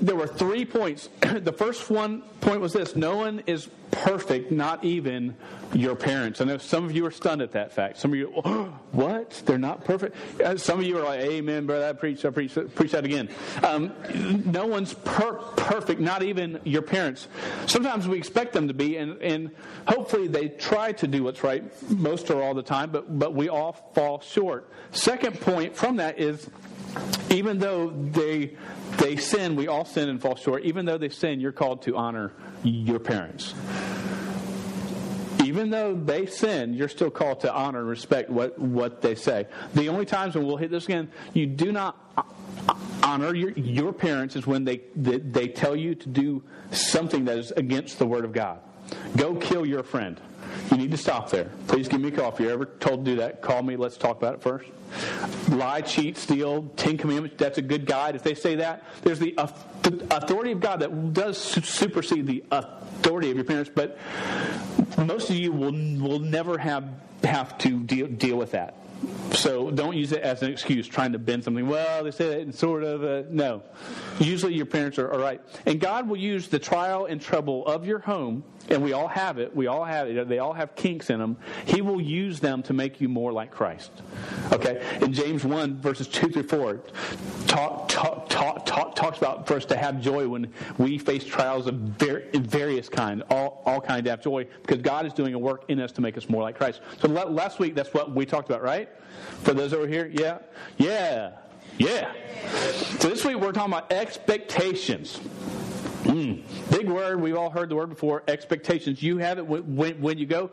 there were three points. the first one point was this: no one is perfect, not even your parents. I know some of you are stunned at that fact. Some of you, oh, what? They're not perfect. Uh, some of you are like, "Amen, brother. I preach. I preach. Preach that again." Um, no one's per- perfect, not even your parents. Sometimes we expect them to be, and, and hopefully they try to do what's right most or all the time. But but we all fall short. Second point from that is even though they they sin, we all sin and fall short. Even though they sin, you're called to honor your parents. Even though they sin, you're still called to honor and respect what, what they say. The only times when we'll hit this again, you do not honor your, your parents is when they, they, they tell you to do something that is against the Word of God. Go kill your friend. You need to stop there. Please give me a call. If you're ever told to do that, call me. Let's talk about it first. Lie, cheat, steal, Ten Commandments, that's a good guide. If they say that, there's the authority of God that does supersede the authority of your parents, but most of you will, will never have, have to deal, deal with that. So don't use it as an excuse trying to bend something. Well, they said it in sort of. Uh, no. Usually your parents are, are right. And God will use the trial and trouble of your home, and we all have it. We all have it. They all have kinks in them. He will use them to make you more like Christ. Okay? In James 1, verses 2 through 4, talk, talk, talk, talk, talks about for us to have joy when we face trials of various kind, all, all kind have joy, because God is doing a work in us to make us more like Christ. So last week, that's what we talked about, right? For those over here, yeah? Yeah. Yeah. So this week we're talking about expectations. Mm, big word. We've all heard the word before. Expectations. You have it when, when you go.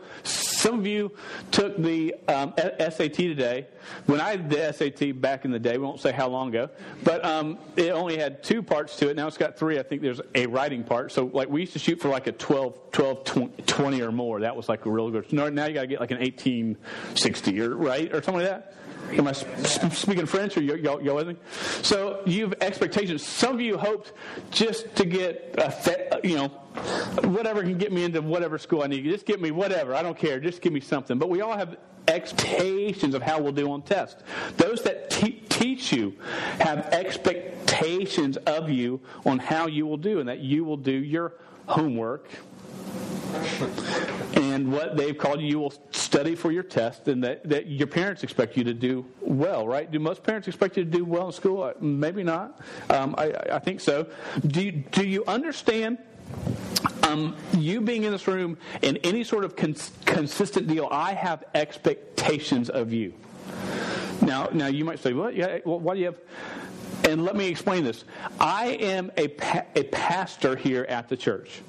Some of you took the um, SAT today. When I did the SAT back in the day, we won't say how long ago, but um, it only had two parts to it. Now it's got three. I think there's a writing part. So like we used to shoot for like a 12, 12 20 or more. That was like a real good. Now you got to get like an 1860 or right or something like that. Am I speaking French or y'all, y'all with me? So you have expectations. Some of you hoped just to get, a, you know, whatever can get me into whatever school I need. Just get me whatever. I don't care. Just give me something. But we all have expectations of how we'll do on tests. Those that te- teach you have expectations of you on how you will do and that you will do your homework and what they've called you, you will study for your test, and that, that your parents expect you to do well, right? Do most parents expect you to do well in school? Uh, maybe not. Um, I, I, think so. Do you, do you understand? Um, you being in this room in any sort of cons- consistent deal, I have expectations of you. Now, now you might say, "What? Yeah, well, why do you have?" And let me explain this. I am a, pa- a pastor here at the church.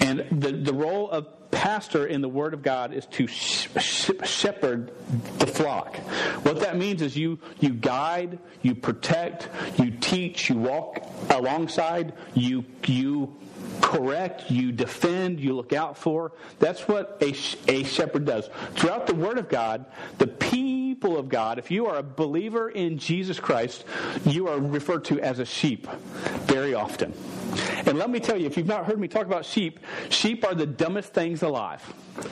And the, the role of pastor in the Word of God is to sh- sh- shepherd the flock. What that means is you, you guide, you protect, you teach, you walk alongside, you, you correct, you defend, you look out for. That's what a, a shepherd does. Throughout the Word of God, the people of God, if you are a believer in Jesus Christ, you are referred to as a sheep very often. And let me tell you, if you've not heard me talk about sheep, sheep are the dumbest things alive.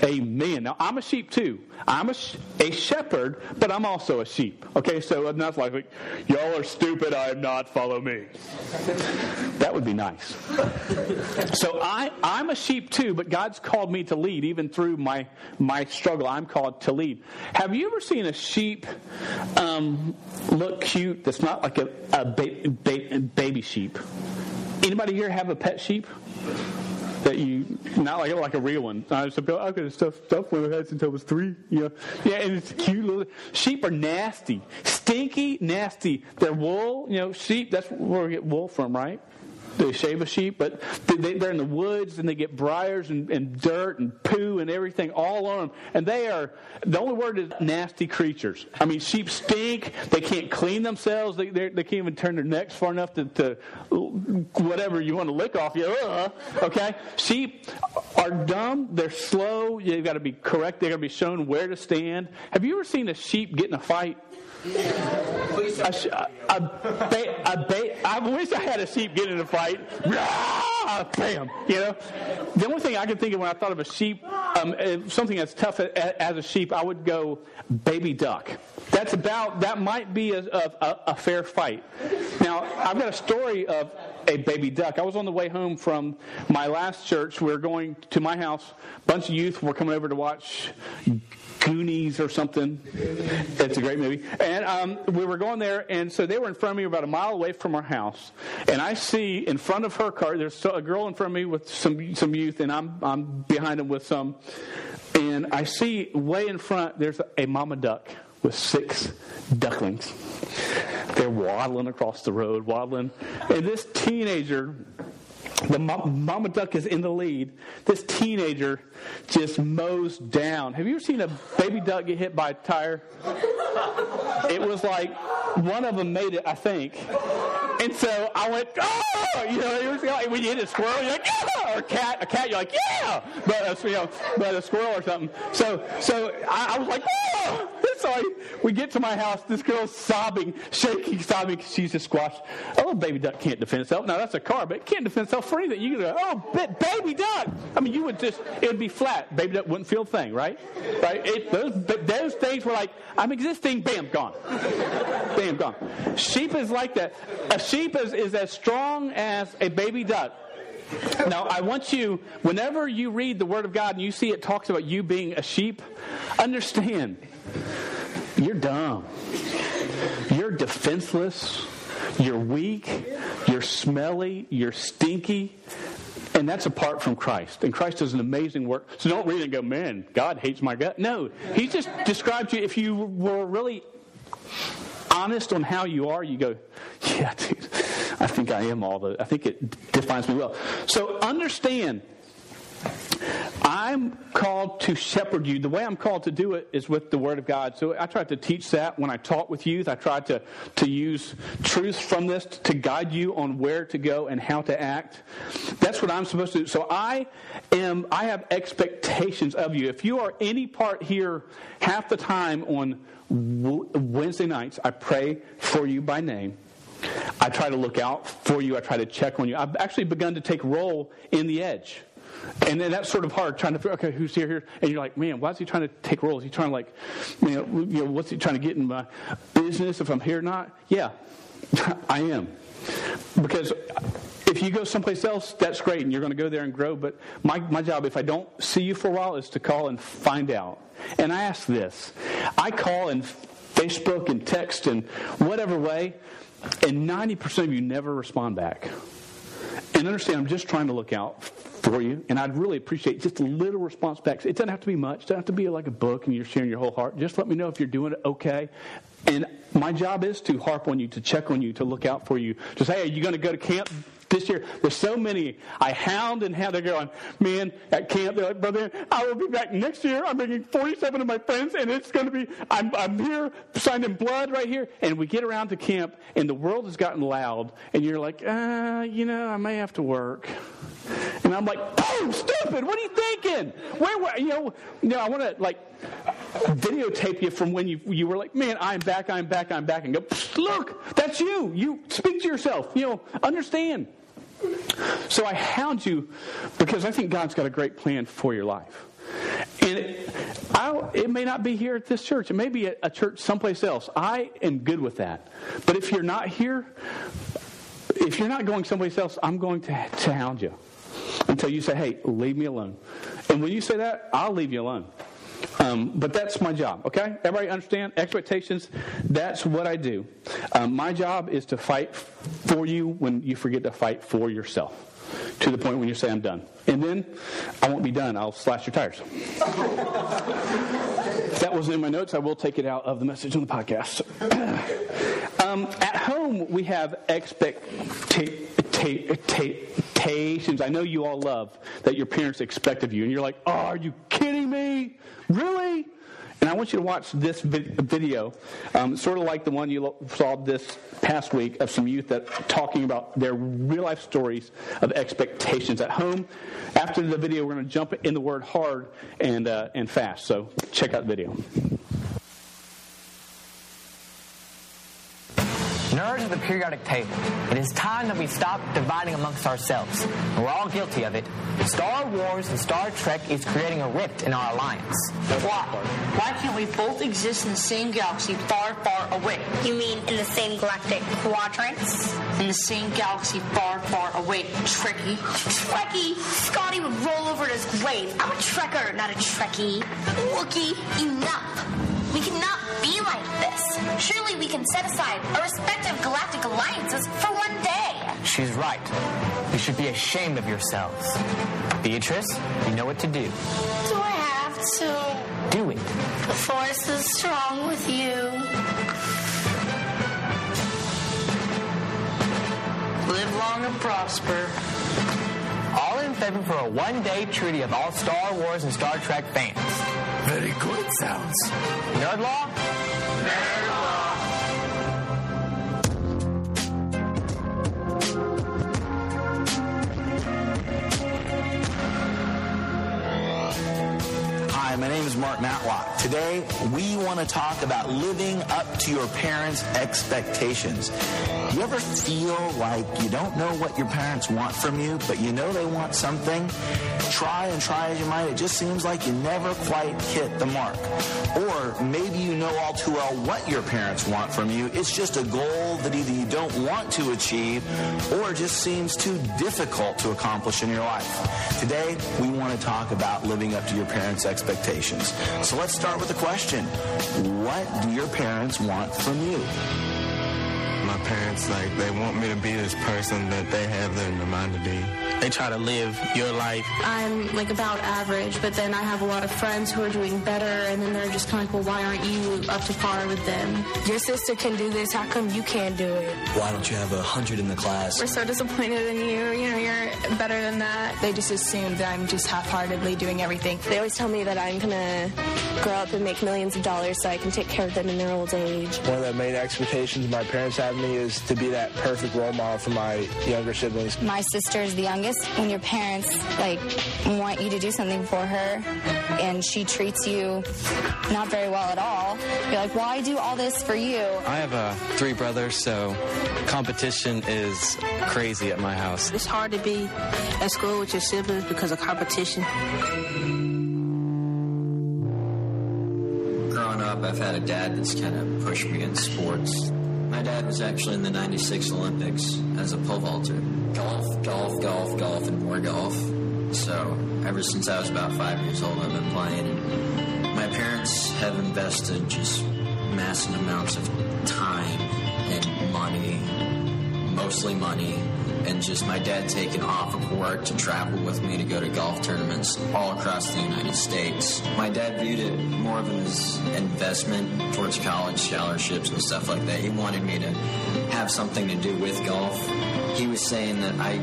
Amen. Now, I'm a sheep too. I'm a, a shepherd, but I'm also a sheep. Okay, so I'm not like, y'all are stupid, I am not, follow me. That would be nice. So I, I'm a sheep too, but God's called me to lead, even through my, my struggle. I'm called to lead. Have you ever seen a sheep um, look cute that's not like a, a ba- ba- baby sheep? Anybody here have a pet sheep? That you not like like a real one. I was like, I could have stuffed stuff with had since I was three. You know, yeah, and it's cute little sheep are nasty, stinky, nasty. They're wool. You know, sheep. That's where we get wool from, right? They shave a sheep, but they, are in the woods and they get briars and, and, dirt and poo and everything all on them. And they are, the only word is nasty creatures. I mean, sheep stink. They can't clean themselves. They, they can't even turn their necks far enough to, to whatever you want to lick off you. Uh, okay? Sheep are dumb. They're slow. They've got to be correct. They've got to be shown where to stand. Have you ever seen a sheep get in a fight? A, a, a, a ba- I wish I had a sheep get in a fight. Bam! You know, the only thing I can think of when I thought of a sheep um, something as tough as a sheep, I would go baby duck. That's about, that might be a, a, a fair fight. Now, I've got a story of a baby duck. I was on the way home from my last church. We were going to my house. A bunch of youth were coming over to watch Goonies or something. It's a great movie. And um, we were going there, and so they were in front of me about a mile away from our house. And I see in front of her car, there's a girl in front of me with some some youth, and I'm I'm behind them with some. And I see way in front, there's a mama duck with six ducklings. They're waddling across the road, waddling. And this teenager the mama duck is in the lead. This teenager just mows down. Have you ever seen a baby duck get hit by a tire? It was like one of them made it, I think. And so I went, oh, you know, it was like when you hit a squirrel, you're like, yeah, or a cat, a cat, you're like, yeah, but a, you know, but a squirrel or something. So, so I, I was like, oh. So I, we get to my house, this girl's sobbing, shaking, sobbing because she's a squash. A oh, little baby duck can't defend itself. Now that's a car, but it can't defend itself for anything. You go, oh, baby duck. I mean, you would just, it would be flat. Baby duck wouldn't feel a thing, right? Right? It, those, but those things were like, I'm existing, bam, gone. bam, gone. Sheep is like that. A sheep is, is as strong as a baby duck. Now, I want you, whenever you read the Word of God and you see it talks about you being a sheep, understand you're dumb. You're defenseless. You're weak. You're smelly. You're stinky. And that's apart from Christ. And Christ does an amazing work. So don't read and go, man, God hates my gut. No, He just described you. If you were really honest on how you are, you go, yeah, dude, I think I am all the, I think it defines me well. So understand I'm called to shepherd you. The way I'm called to do it is with the Word of God. So I try to teach that when I talk with youth. I try to, to use truths from this to guide you on where to go and how to act. That's what I'm supposed to do. So I am, I have expectations of you. If you are any part here half the time on Wednesday nights, I pray for you by name. I try to look out for you. I try to check on you. I've actually begun to take roll in the edge. And then that's sort of hard trying to figure, okay, who's here, here? And you're like, man, why is he trying to take rolls? He trying to like, you know, you know, what's he trying to get in my business if I'm here or not? Yeah, I am. Because if you go someplace else, that's great, and you're going to go there and grow. But my, my job, if I don't see you for a while, is to call and find out. And I ask this I call and Facebook and text and whatever way, and 90% of you never respond back. And understand, I'm just trying to look out for you, and I'd really appreciate just a little response back. It doesn't have to be much. It doesn't have to be like a book and you're sharing your whole heart. Just let me know if you're doing it okay. And my job is to harp on you, to check on you, to look out for you. Just, hey, are you going to go to camp this year? There's so many. I hound and hound. They're going, man, at camp, they're like, brother, I will be back next year. I'm bringing 47 of my friends, and it's going to be, I'm, I'm here, signed in blood right here. And we get around to camp, and the world has gotten loud, and you're like, uh, you know, I may have to work. And I'm like, oh, stupid, what are you thinking? Where, where you know, you know I want to, like, videotape you from when you, you were like, man, I'm back, I'm back, I'm back, and go, look, that's you. You speak to yourself. You know, understand. So I hound you because I think God's got a great plan for your life. And it, it may not be here at this church. It may be at a church someplace else. I am good with that. But if you're not here, if you're not going someplace else, I'm going to, to hound you until you say, hey, leave me alone. And when you say that, I'll leave you alone. Um, but that's my job, okay? Everybody understand? Expectations, that's what I do. Um, my job is to fight for you when you forget to fight for yourself to the point when you say, I'm done. And then I won't be done. I'll slash your tires. that wasn't in my notes, I will take it out of the message on the podcast. um, at we have expectations. I know you all love that your parents expect of you. And you're like, oh, are you kidding me? Really? And I want you to watch this video, um, sort of like the one you saw this past week of some youth that talking about their real life stories of expectations at home. After the video, we're going to jump in the word hard and uh, and fast. So check out the video. Nerds of the periodic table. It is time that we stop dividing amongst ourselves. We're all guilty of it. Star Wars and Star Trek is creating a rift in our alliance. Why? Why can't we both exist in the same galaxy far, far away? You mean in the same galactic quadrants? In the same galaxy far, far away, Trekkie. Trekkie! Scotty would roll over in his grave. I'm a Trekker, not a Trekkie. Wookie, enough. We cannot be like this. Surely we can set aside our respective galactic alliances for one day. She's right. You should be ashamed of yourselves. Beatrice, you know what to do. Do I have to? Do it. The force is strong with you. Live long and prosper. All in favor for a one-day treaty of all Star Wars and Star Trek fans. Very good sounds. Nerd law? My name is Mark Matlock. Today, we want to talk about living up to your parents' expectations. Do you ever feel like you don't know what your parents want from you, but you know they want something? Try and try as you might, it just seems like you never quite hit the mark. Or maybe you know all too well what your parents want from you. It's just a goal that either you don't want to achieve or just seems too difficult to accomplish in your life. Today, we want to talk about living up to your parents' expectations. So let's start with the question What do your parents want from you? My parents like they want me to be this person that they have them in mind to be. They try to live your life. I'm like about average, but then I have a lot of friends who are doing better, and then they're just kind of like, well, why aren't you up to par with them? Your sister can do this. How come you can't do it? Why don't you have a hundred in the class? We're so disappointed in you. You know, you're better than that. They just assume that I'm just half-heartedly doing everything. They always tell me that I'm gonna grow up and make millions of dollars so I can take care of them in their old age. One of the main expectations my parents have of me is to be that perfect role model for my younger siblings. My sister is the youngest. When your parents like want you to do something for her and she treats you not very well at all, you're like, "Why do all this for you?" I have uh, three brothers, so competition is crazy at my house. It's hard to be at school with your siblings because of competition. Growing up, I've had a dad that's kind of pushed me in sports. My dad was actually in the 96 Olympics as a pole vaulter. Golf, golf, golf, golf, and more golf. So ever since I was about five years old, I've been playing. My parents have invested just massive amounts of time and money, mostly money, and just my dad taking off of work to travel with me to go to golf tournaments all across the United States. My dad viewed it more of as investment towards college scholarships and stuff like that. He wanted me to have something to do with golf. He was saying that I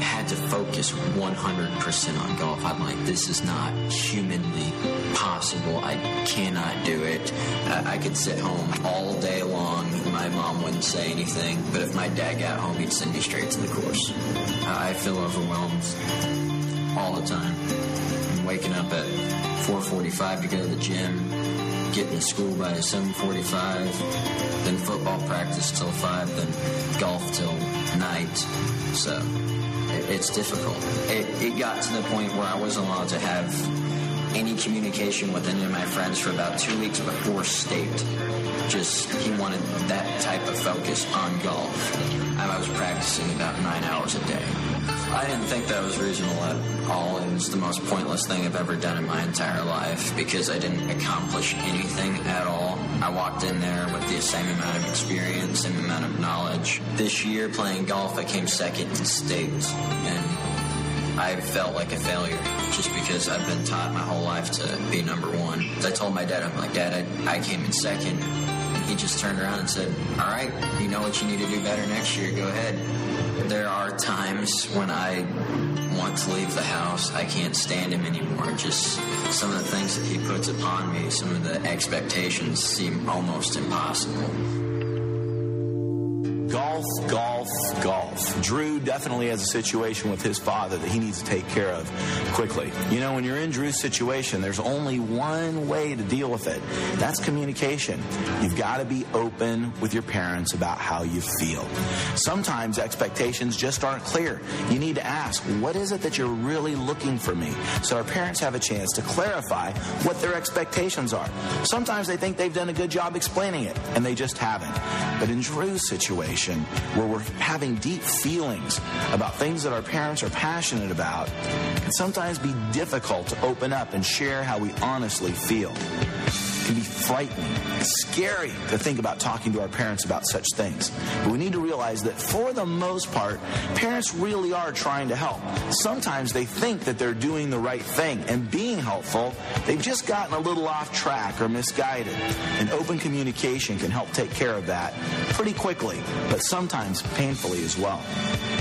had to focus 100% on golf. I'm like, this is not humanly possible. I cannot do it. I, I could sit home all day long. My mom wouldn't say anything, but if my dad got home, he'd send me straight to the course. I feel overwhelmed all the time. I'm waking up at 4:45 to go to the gym, getting to school by 7:45, then football practice till five, then golf till night. So it's difficult. It, it got to the point where I wasn't allowed to have any communication with any of my friends for about two weeks before state. Just, he wanted that type of focus on golf. And I was practicing about nine hours a day. I didn't think that was reasonable at all. It was the most pointless thing I've ever done in my entire life because I didn't accomplish anything at all. I walked in there with the same amount of experience, same amount of knowledge. This year playing golf, I came second in state, and I felt like a failure just because I've been taught my whole life to be number one. I told my dad, I'm like, Dad, I, I came in second. And he just turned around and said, All right, you know what you need to do better next year. Go ahead. There are times when I want to leave the house. I can't stand him anymore. Just some of the things that he puts upon me, some of the expectations seem almost impossible. Golf, golf, golf. Drew definitely has a situation with his father that he needs to take care of quickly. You know, when you're in Drew's situation, there's only one way to deal with it. That's communication. You've got to be open with your parents about how you feel. Sometimes expectations just aren't clear. You need to ask, what is it that you're really looking for me? So our parents have a chance to clarify what their expectations are. Sometimes they think they've done a good job explaining it, and they just haven't. But in Drew's situation, where we're having deep feelings about things that our parents are passionate about, can sometimes be difficult to open up and share how we honestly feel. Frightening, scary to think about talking to our parents about such things. But we need to realize that for the most part, parents really are trying to help. Sometimes they think that they're doing the right thing and being helpful, they've just gotten a little off track or misguided. And open communication can help take care of that pretty quickly, but sometimes painfully as well.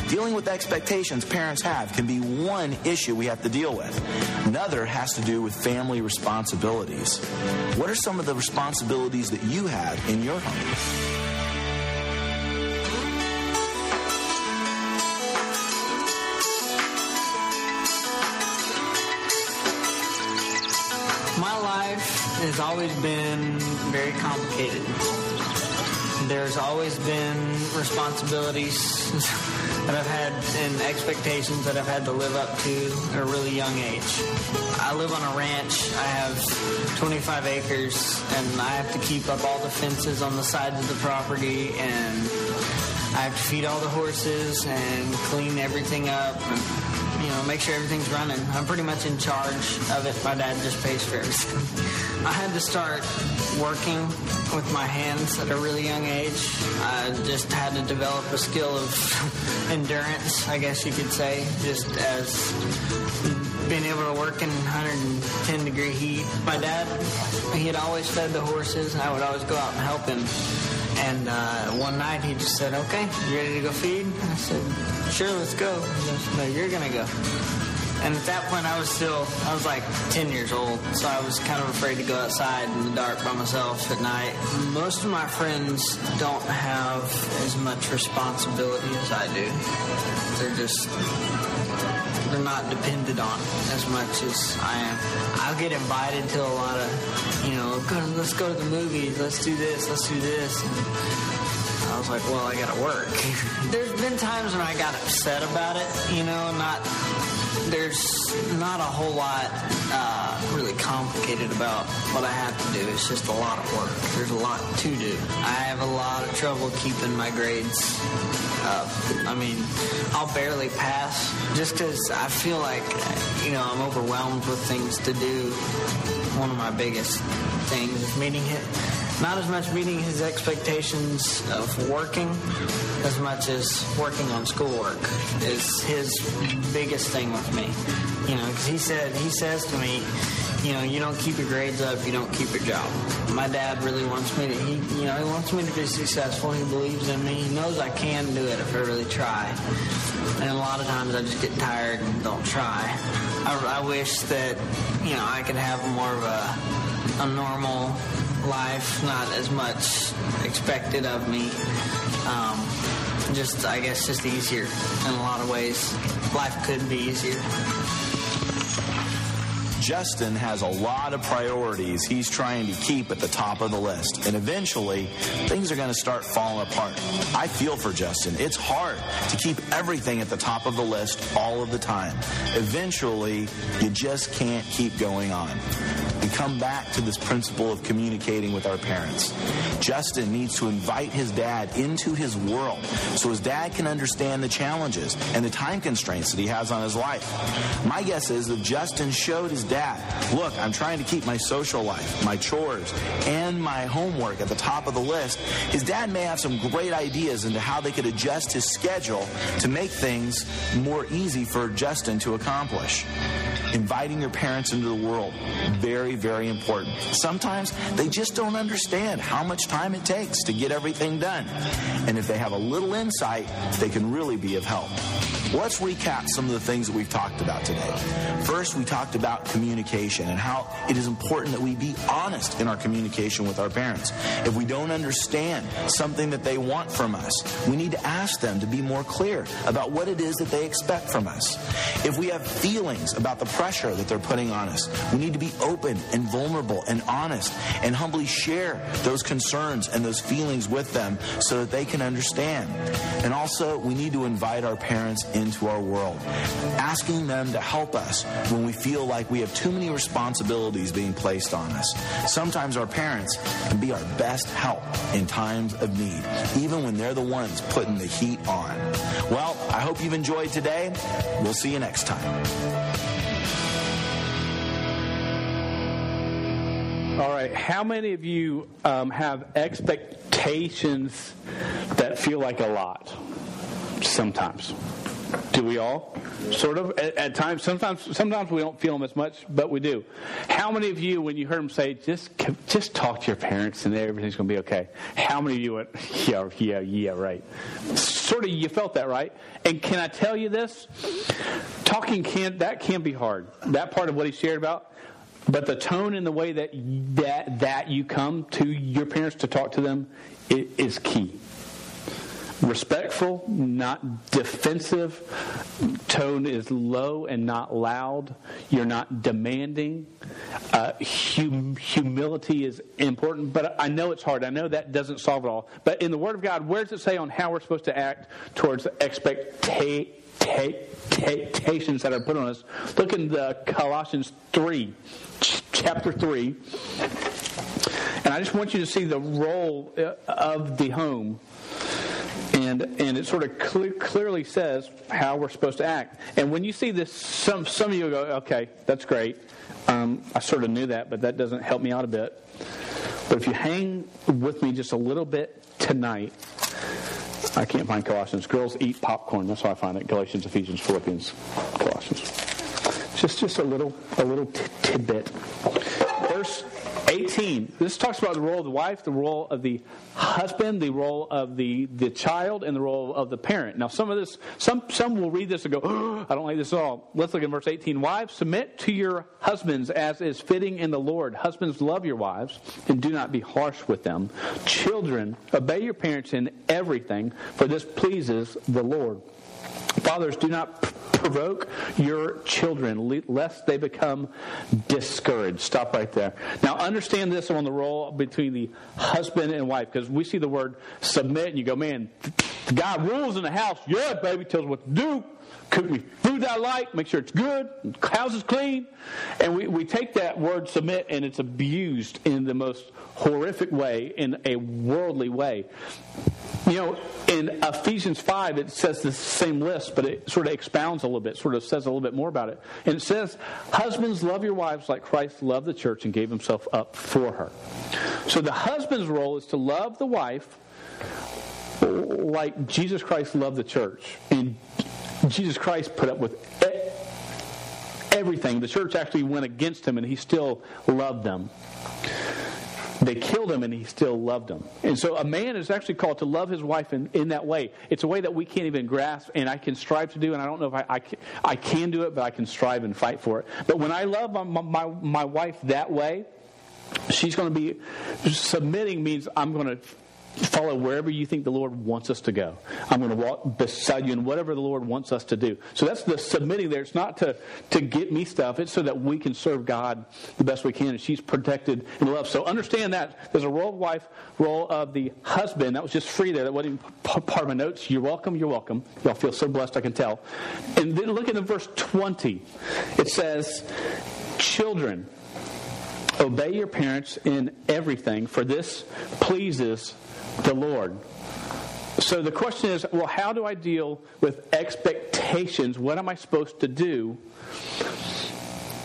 Dealing with expectations parents have can be one issue we have to deal with. Another has to do with family responsibilities. What are some of the responsibilities that you have in your home? My life has always been very complicated. There's always been responsibilities that I've had and expectations that I've had to live up to at a really young age. I live on a ranch. I have 25 acres and I have to keep up all the fences on the sides of the property and I have to feed all the horses and clean everything up and you know, make sure everything's running. I'm pretty much in charge of it. My dad just pays for everything. I had to start working with my hands at a really young age. I just had to develop a skill of endurance, I guess you could say, just as being able to work in 110 degree heat. My dad, he had always fed the horses, and I would always go out and help him. And uh, one night he just said, "Okay, you ready to go feed?" I said, "Sure, let's go." Goes, "No, you're gonna go." And at that point, I was still, I was like 10 years old, so I was kind of afraid to go outside in the dark by myself at night. Most of my friends don't have as much responsibility as I do. They're just, they're not depended on as much as I am. I'll get invited to a lot of, you know, let's go to the movies, let's do this, let's do this. And I was like, well, I gotta work. There's been times when I got upset about it, you know, not there's not a whole lot uh, really complicated about what I have to do. It's just a lot of work. There's a lot to do. I have a lot of trouble keeping my grades up. I mean, I'll barely pass just because I feel like, you know, I'm overwhelmed with things to do. One of my biggest things is meeting it. Not as much meeting his expectations of working as much as working on schoolwork is his biggest thing with me. You know, because he said he says to me, you know, you don't keep your grades up, you don't keep your job. My dad really wants me to. He, you know, he wants me to be successful. He believes in me. He knows I can do it if I really try. And a lot of times I just get tired and don't try. I, I wish that you know I could have more of a a normal life, not as much expected of me. Um, just, I guess, just easier in a lot of ways. Life could be easier. Justin has a lot of priorities he's trying to keep at the top of the list. And eventually, things are going to start falling apart. I feel for Justin. It's hard to keep everything at the top of the list all of the time. Eventually, you just can't keep going on. We come back to this principle of communicating with our parents. Justin needs to invite his dad into his world so his dad can understand the challenges and the time constraints that he has on his life. My guess is that Justin showed his dad, look, I'm trying to keep my social life, my chores, and my homework at the top of the list. His dad may have some great ideas into how they could adjust his schedule to make things more easy for Justin to accomplish. Inviting your parents into the world, very, very important. Sometimes they just don't understand how much time it takes to get everything done. And if they have a little insight, they can really be of help. Let's recap some of the things that we've talked about today. First, we talked about communication and how it is important that we be honest in our communication with our parents. If we don't understand something that they want from us, we need to ask them to be more clear about what it is that they expect from us. If we have feelings about the pressure that they're putting on us, we need to be open and vulnerable and honest and humbly share those concerns and those feelings with them so that they can understand. And also, we need to invite our parents into our world, asking them to help us when we feel like we have too many responsibilities being placed on us. Sometimes our parents can be our best help in times of need, even when they're the ones putting the heat on. Well, I hope you've enjoyed today. We'll see you next time. All right. How many of you um, have expectations that feel like a lot? Sometimes. Do we all? Sort of. At, at, times, sometimes, sometimes we don't feel them as much, but we do. How many of you, when you heard them say, "Just, just talk to your parents and everything's going to be okay"? How many of you went, "Yeah, yeah, yeah, right"? Sort of, you felt that, right? And can I tell you this? Talking can that can be hard. That part of what he shared about. But the tone and the way that that that you come to your parents to talk to them is key respectful, not defensive. Tone is low and not loud. You're not demanding. Uh, hum- humility is important, but I know it's hard. I know that doesn't solve it all. But in the Word of God, where does it say on how we're supposed to act towards expectations that are put on us? Look in the Colossians 3, chapter 3. And I just want you to see the role uh, of the home and and it sort of clear, clearly says how we're supposed to act. And when you see this, some some of you go, okay, that's great. Um, I sort of knew that, but that doesn't help me out a bit. But if you hang with me just a little bit tonight, I can't find Colossians. Girls eat popcorn. That's how I find it. Galatians, Ephesians, Philippians, Colossians. Just just a little a little tidbit. Verse 18. This talks about the role of the wife, the role of the husband, the role of the, the child, and the role of the parent. Now, some of this, some, some will read this and go, oh, I don't like this at all. Let's look at verse 18. Wives, submit to your husbands as is fitting in the Lord. Husbands, love your wives and do not be harsh with them. Children, obey your parents in everything, for this pleases the Lord. Fathers, do not provoke your children lest they become discouraged. Stop right there. Now, understand this on the role between the husband and wife because we see the word submit and you go, man, guy rules in the house. Yeah, baby, tells what to do. Cook me food that I like, make sure it's good, house is clean. And we, we take that word submit and it's abused in the most horrific way, in a worldly way. You know, in Ephesians 5, it says the same list, but it sort of expounds a little bit, sort of says a little bit more about it. And it says, Husbands, love your wives like Christ loved the church and gave himself up for her. So the husband's role is to love the wife like Jesus Christ loved the church. And Jesus Christ put up with everything. The church actually went against him, and he still loved them. They killed him and he still loved them. And so a man is actually called to love his wife in, in that way. It's a way that we can't even grasp and I can strive to do, and I don't know if I, I, can, I can do it, but I can strive and fight for it. But when I love my, my, my wife that way, she's going to be submitting means I'm going to follow wherever you think the Lord wants us to go. I'm going to walk beside you in whatever the Lord wants us to do. So that's the submitting there. It's not to, to get me stuff, it's so that we can serve God the best we can, and she's protected and loved. So understand that. There's a role of wife, role of the husband. That was just free there. That wasn't even part of my notes. You're welcome, you're welcome. Y'all feel so blessed, I can tell. And then look at the verse 20. It says, Children, obey your parents in everything, for this pleases the Lord. So the question is well, how do I deal with expectations? What am I supposed to do?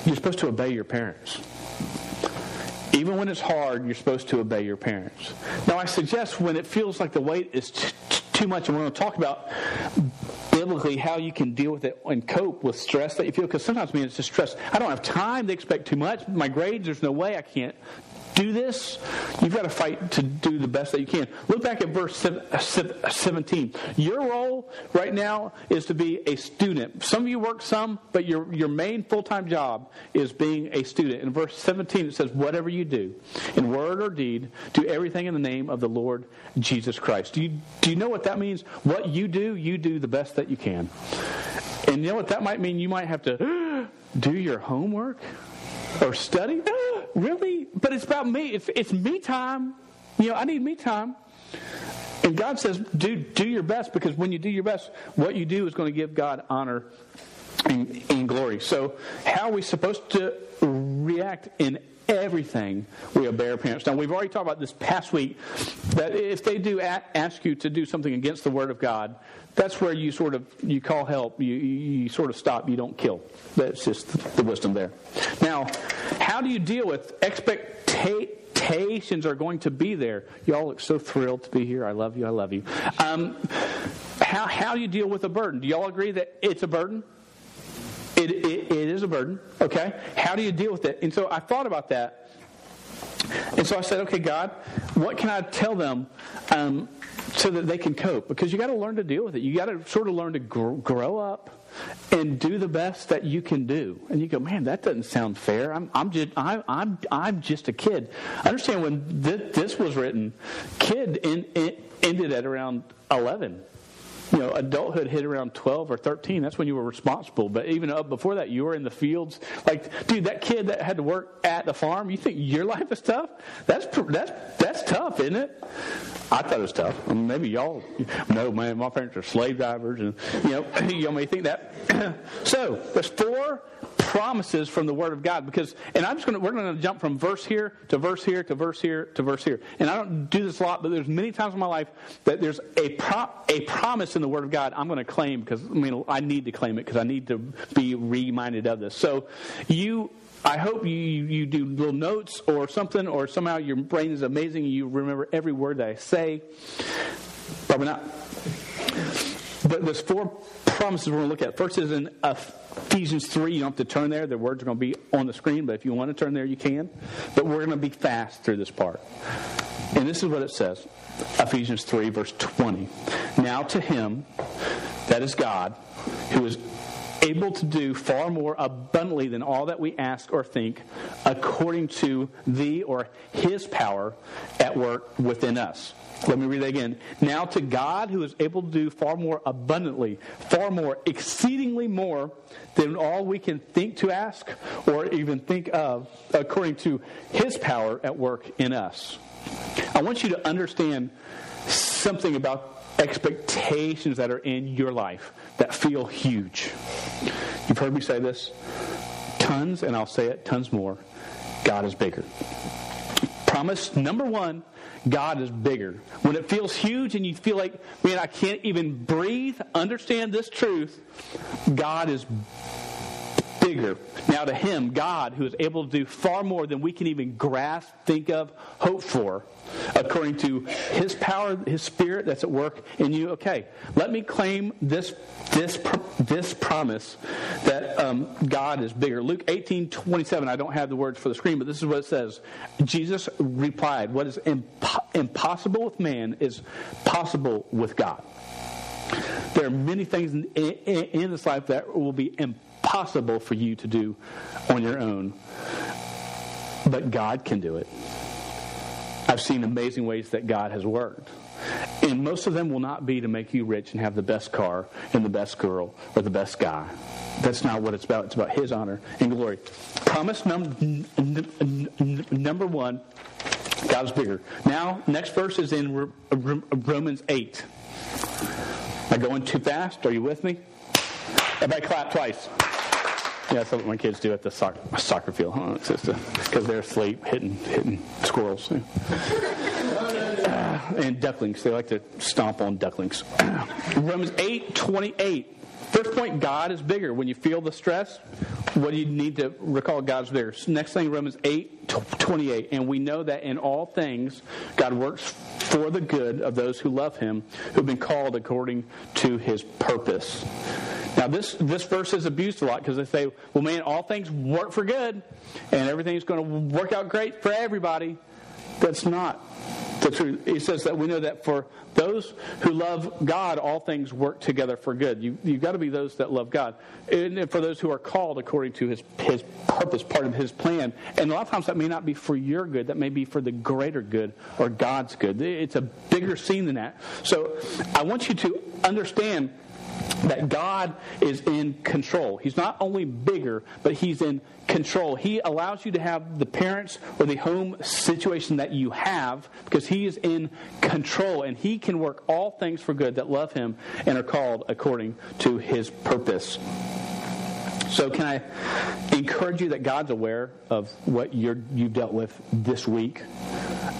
You're supposed to obey your parents. Even when it's hard, you're supposed to obey your parents. Now, I suggest when it feels like the weight is t- t- too much, and we're going to talk about biblically how you can deal with it and cope with stress that you feel, because sometimes, man, it's just stress. I don't have time. They expect too much. My grades, there's no way I can't do this, you've got to fight to do the best that you can. Look back at verse 17. Your role right now is to be a student. Some of you work some, but your, your main full time job is being a student. In verse 17, it says, Whatever you do, in word or deed, do everything in the name of the Lord Jesus Christ. Do you, do you know what that means? What you do, you do the best that you can. And you know what that might mean? You might have to do your homework or study. Really? But it's about me. It's, it's me time. You know, I need me time. And God says, do, do your best because when you do your best, what you do is going to give God honor and, and glory. So, how are we supposed to react in everything we obey our parents. Now, we've already talked about this past week that if they do ask you to do something against the Word of God, that's where you sort of you call help. You, you sort of stop. You don't kill. That's just the wisdom there. Now, how do you deal with expectations are going to be there? Y'all look so thrilled to be here. I love you. I love you. Um, how how do you deal with a burden? Do y'all agree that it's a burden? It, it, it is a burden, okay? How do you deal with it? And so I thought about that. And so I said, okay, God, what can I tell them um, so that they can cope? Because you got to learn to deal with it. You got to sort of learn to grow, grow up and do the best that you can do. And you go, man, that doesn't sound fair. I'm, I'm just, I, I'm, I'm just a kid. I understand when th- this was written, kid in, in, ended at around 11 you know, adulthood hit around 12 or 13. That's when you were responsible. But even up before that, you were in the fields. Like, dude, that kid that had to work at the farm, you think your life is tough? That's, that's, that's tough, isn't it? I thought it was tough. I mean, maybe y'all, no, man, my parents are slave drivers. And, you know, y'all may think that. so, there's four promises from the Word of God because, and I'm just going to, we're going to jump from verse here to verse here to verse here to verse here. And I don't do this a lot, but there's many times in my life that there's a, pro, a promise in the Word of God I'm going to claim because, I mean, I need to claim it because I need to be reminded of this. So you I hope you, you do little notes or something, or somehow your brain is amazing and you remember every word that I say. Probably not. But there's four promises we're going to look at. First is in uh, Ephesians 3. You don't have to turn there. The words are going to be on the screen, but if you want to turn there, you can. But we're going to be fast through this part. And this is what it says Ephesians 3, verse 20. Now to him, that is God, who is able to do far more abundantly than all that we ask or think, according to the or his power at work within us. Let me read that again. Now to God who is able to do far more abundantly, far more, exceedingly more than all we can think to ask or even think of, according to his power at work in us. I want you to understand something about expectations that are in your life that feel huge. You've heard me say this tons, and I'll say it tons more. God is bigger. Promise number one God is bigger. When it feels huge and you feel like, man, I can't even breathe, understand this truth. God is Now, to Him, God, who is able to do far more than we can even grasp, think of, hope for, according to His power, His Spirit that's at work in you. Okay, let me claim this this this promise that um, God is bigger. Luke eighteen twenty seven. I don't have the words for the screen, but this is what it says. Jesus replied, "What is impo- impossible with man is possible with God." There are many things in, in, in this life that will be impossible for you to do on your own, but God can do it. I've seen amazing ways that God has worked. And most of them will not be to make you rich and have the best car and the best girl or the best guy. That's not what it's about. It's about His honor and glory. Promise num- n- n- number one God is bigger. Now, next verse is in Romans 8. Am I going too fast? Are you with me? Everybody clap twice. Yeah, that's what my kids do at the soccer, soccer field. Huh? Because they're asleep hitting, hitting squirrels. Uh, and ducklings. They like to stomp on ducklings. Romans 8 28. First point, God is bigger. When you feel the stress, what do you need to recall God's bigger? Next thing, Romans 8 28. And we know that in all things, God works for the good of those who love him, who've been called according to his purpose. Now, this, this verse is abused a lot because they say, well, man, all things work for good and everything's going to work out great for everybody. That's not the truth. He says that we know that for those who love God, all things work together for good. You, you've got to be those that love God. And for those who are called according to his, his purpose, part of his plan. And a lot of times that may not be for your good, that may be for the greater good or God's good. It's a bigger scene than that. So I want you to understand that God is in control. He's not only bigger, but He's in control. He allows you to have the parents or the home situation that you have because He is in control and He can work all things for good that love Him and are called according to His purpose. So, can I encourage you that God's aware of what you're, you've dealt with this week,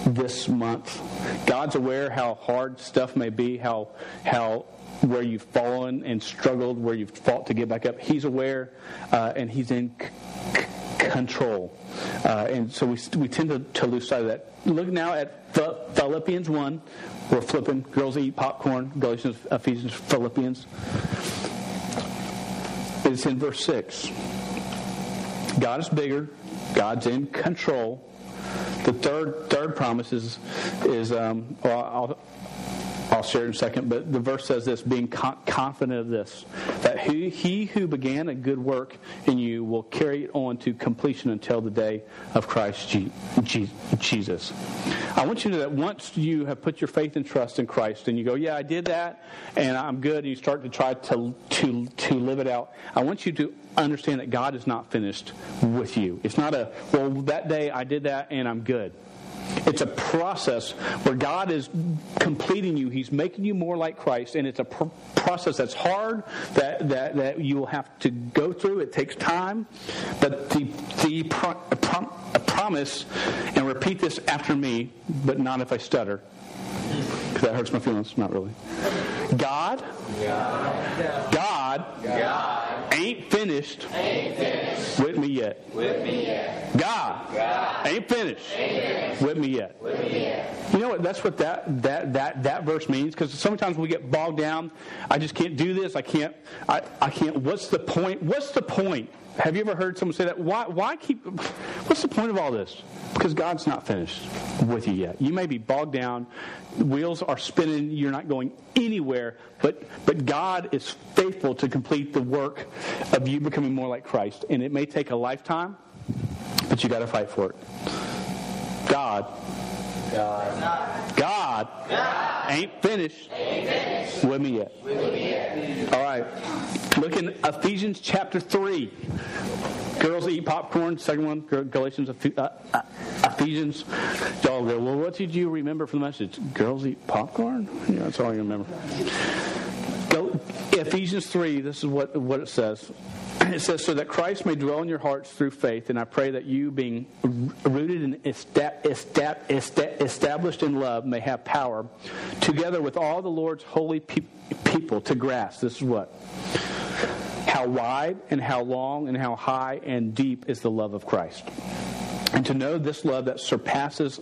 this month? God's aware how hard stuff may be, how how where you've fallen and struggled, where you've fought to get back up. He's aware, uh, and He's in c- control. Uh, and so we, we tend to, to lose sight of that. Look now at Philippians 1. We're flipping. Girls eat popcorn. Galatians, Ephesians, Philippians. It's in verse 6. God is bigger. God's in control. The third third promise is, is um, well, I'll, I'll share in a second, but the verse says this being confident of this, that he, he who began a good work in you will carry it on to completion until the day of Christ Jesus. I want you to know that once you have put your faith and trust in Christ and you go, yeah, I did that and I'm good, and you start to try to, to, to live it out, I want you to understand that God is not finished with you. It's not a, well, that day I did that and I'm good. It's a process where God is completing you. He's making you more like Christ, and it's a pr- process that's hard that, that, that you will have to go through. It takes time, but the the promise, and repeat this after me, but not if I stutter, because that hurts my feelings. Not really. God, God, God, God ain't, finished ain't finished with me yet. With me yet. God, God ain't, finished ain't finished with me yet. With me yet. You know what? That's what that that that that verse means. Because sometimes we get bogged down. I just can't do this. I can't. I, I can't. What's the point? What's the point? Have you ever heard someone say that? Why, why keep, what's the point of all this? Because God's not finished with you yet. You may be bogged down, wheels are spinning, you're not going anywhere, but, but God is faithful to complete the work of you becoming more like Christ. And it may take a lifetime, but you got to fight for it. God God. God. Ain't, finished ain't finished with me yet. With me yet. All right. Look in Ephesians chapter 3. Girls eat popcorn. Second one, Galatians, uh, uh, Ephesians. Y'all go, well, what did you remember from the message? Girls eat popcorn? Yeah, that's all I remember. Go, Ephesians 3, this is what, what it says. It says, so that Christ may dwell in your hearts through faith, and I pray that you, being rooted and established in love, may have power, together with all the Lord's holy people, to grasp this is what? How wide and how long and how high and deep is the love of Christ. And to know this love that surpasses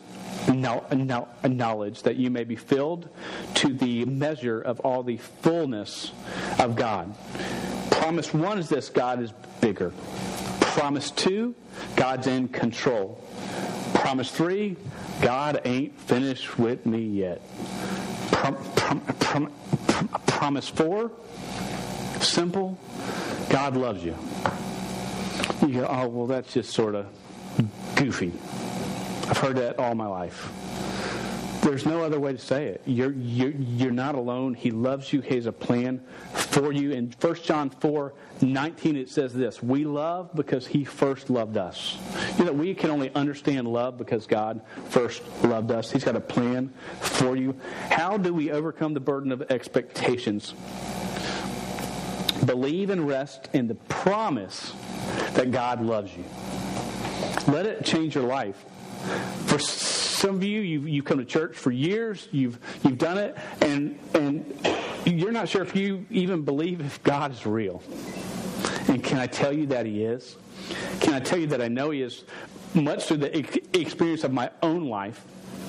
knowledge, that you may be filled to the measure of all the fullness of God. Promise one is this God is bigger. Promise two, God's in control. Promise three, God ain't finished with me yet. Prom, prom, prom, promise four, simple, God loves you. You go, oh, well, that's just sort of goofy. I've heard that all my life. There's no other way to say it. You're, you're, you're not alone. He loves you. He has a plan for you. In 1 John 4 19, it says this We love because He first loved us. You know, we can only understand love because God first loved us. He's got a plan for you. How do we overcome the burden of expectations? Believe and rest in the promise that God loves you. Let it change your life. For some of you, you've, you've come to church for years, you've, you've done it, and, and you're not sure if you even believe if God is real. And can I tell you that He is? Can I tell you that I know He is much through the experience of my own life?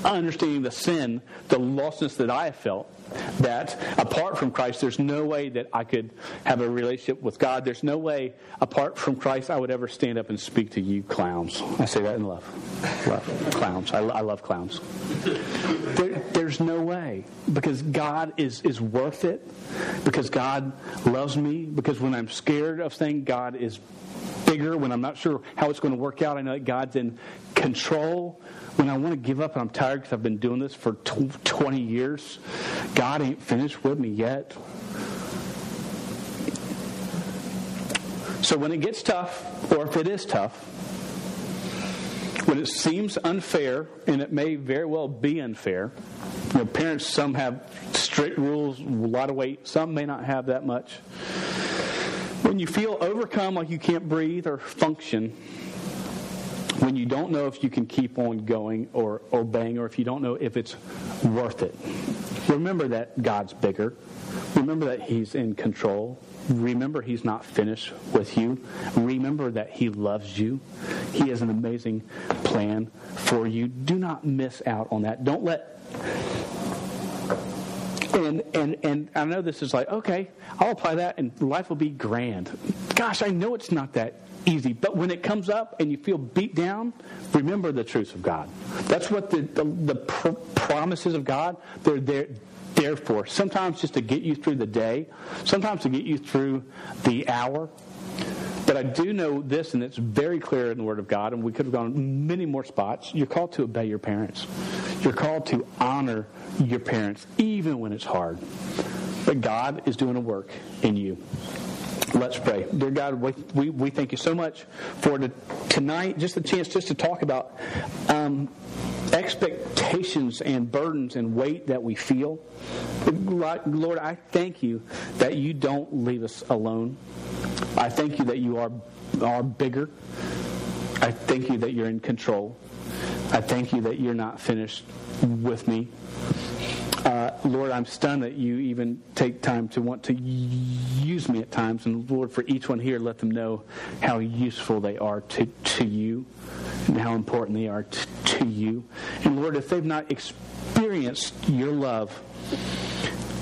understanding the sin, the lostness that I have felt, that apart from Christ, there's no way that I could have a relationship with God. There's no way apart from Christ I would ever stand up and speak to you clowns. I say that in love. Love. Clowns. I, I love clowns. There, there's no way because God is, is worth it, because God loves me, because when I'm scared of things, God is bigger. When I'm not sure how it's going to work out, I know that God's in control when I want to give up and I'm tired because I've been doing this for 20 years, God ain't finished with me yet. So when it gets tough, or if it is tough, when it seems unfair, and it may very well be unfair, you know, parents, some have strict rules, a lot of weight, some may not have that much. When you feel overcome like you can't breathe or function, when you don't know if you can keep on going or obeying or if you don't know if it's worth it. Remember that God's bigger. Remember that He's in control. Remember He's not finished with you. Remember that He loves you. He has an amazing plan for you. Do not miss out on that. Don't let and and and I know this is like okay, I'll apply that and life will be grand. Gosh, I know it's not that easy. But when it comes up and you feel beat down, remember the truths of God. That's what the, the, the pr- promises of God, they're there, there for. Sometimes just to get you through the day, sometimes to get you through the hour. But I do know this, and it's very clear in the Word of God, and we could have gone many more spots. You're called to obey your parents. You're called to honor your parents, even when it's hard. But God is doing a work in you. Let's pray. Dear God, we, we, we thank you so much for the, tonight, just the chance just to talk about um, expectations and burdens and weight that we feel. Lord, I thank you that you don't leave us alone. I thank you that you are, are bigger. I thank you that you're in control. I thank you that you're not finished with me. Uh, Lord, I'm stunned that you even take time to want to use me at times. And Lord, for each one here, let them know how useful they are to, to you and how important they are to, to you. And Lord, if they've not experienced your love,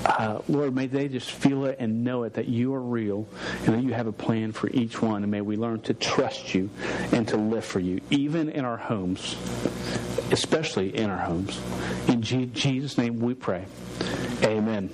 uh, Lord, may they just feel it and know it that you are real and that you have a plan for each one. And may we learn to trust you and to live for you, even in our homes, especially in our homes. In Jesus' name we pray. Amen.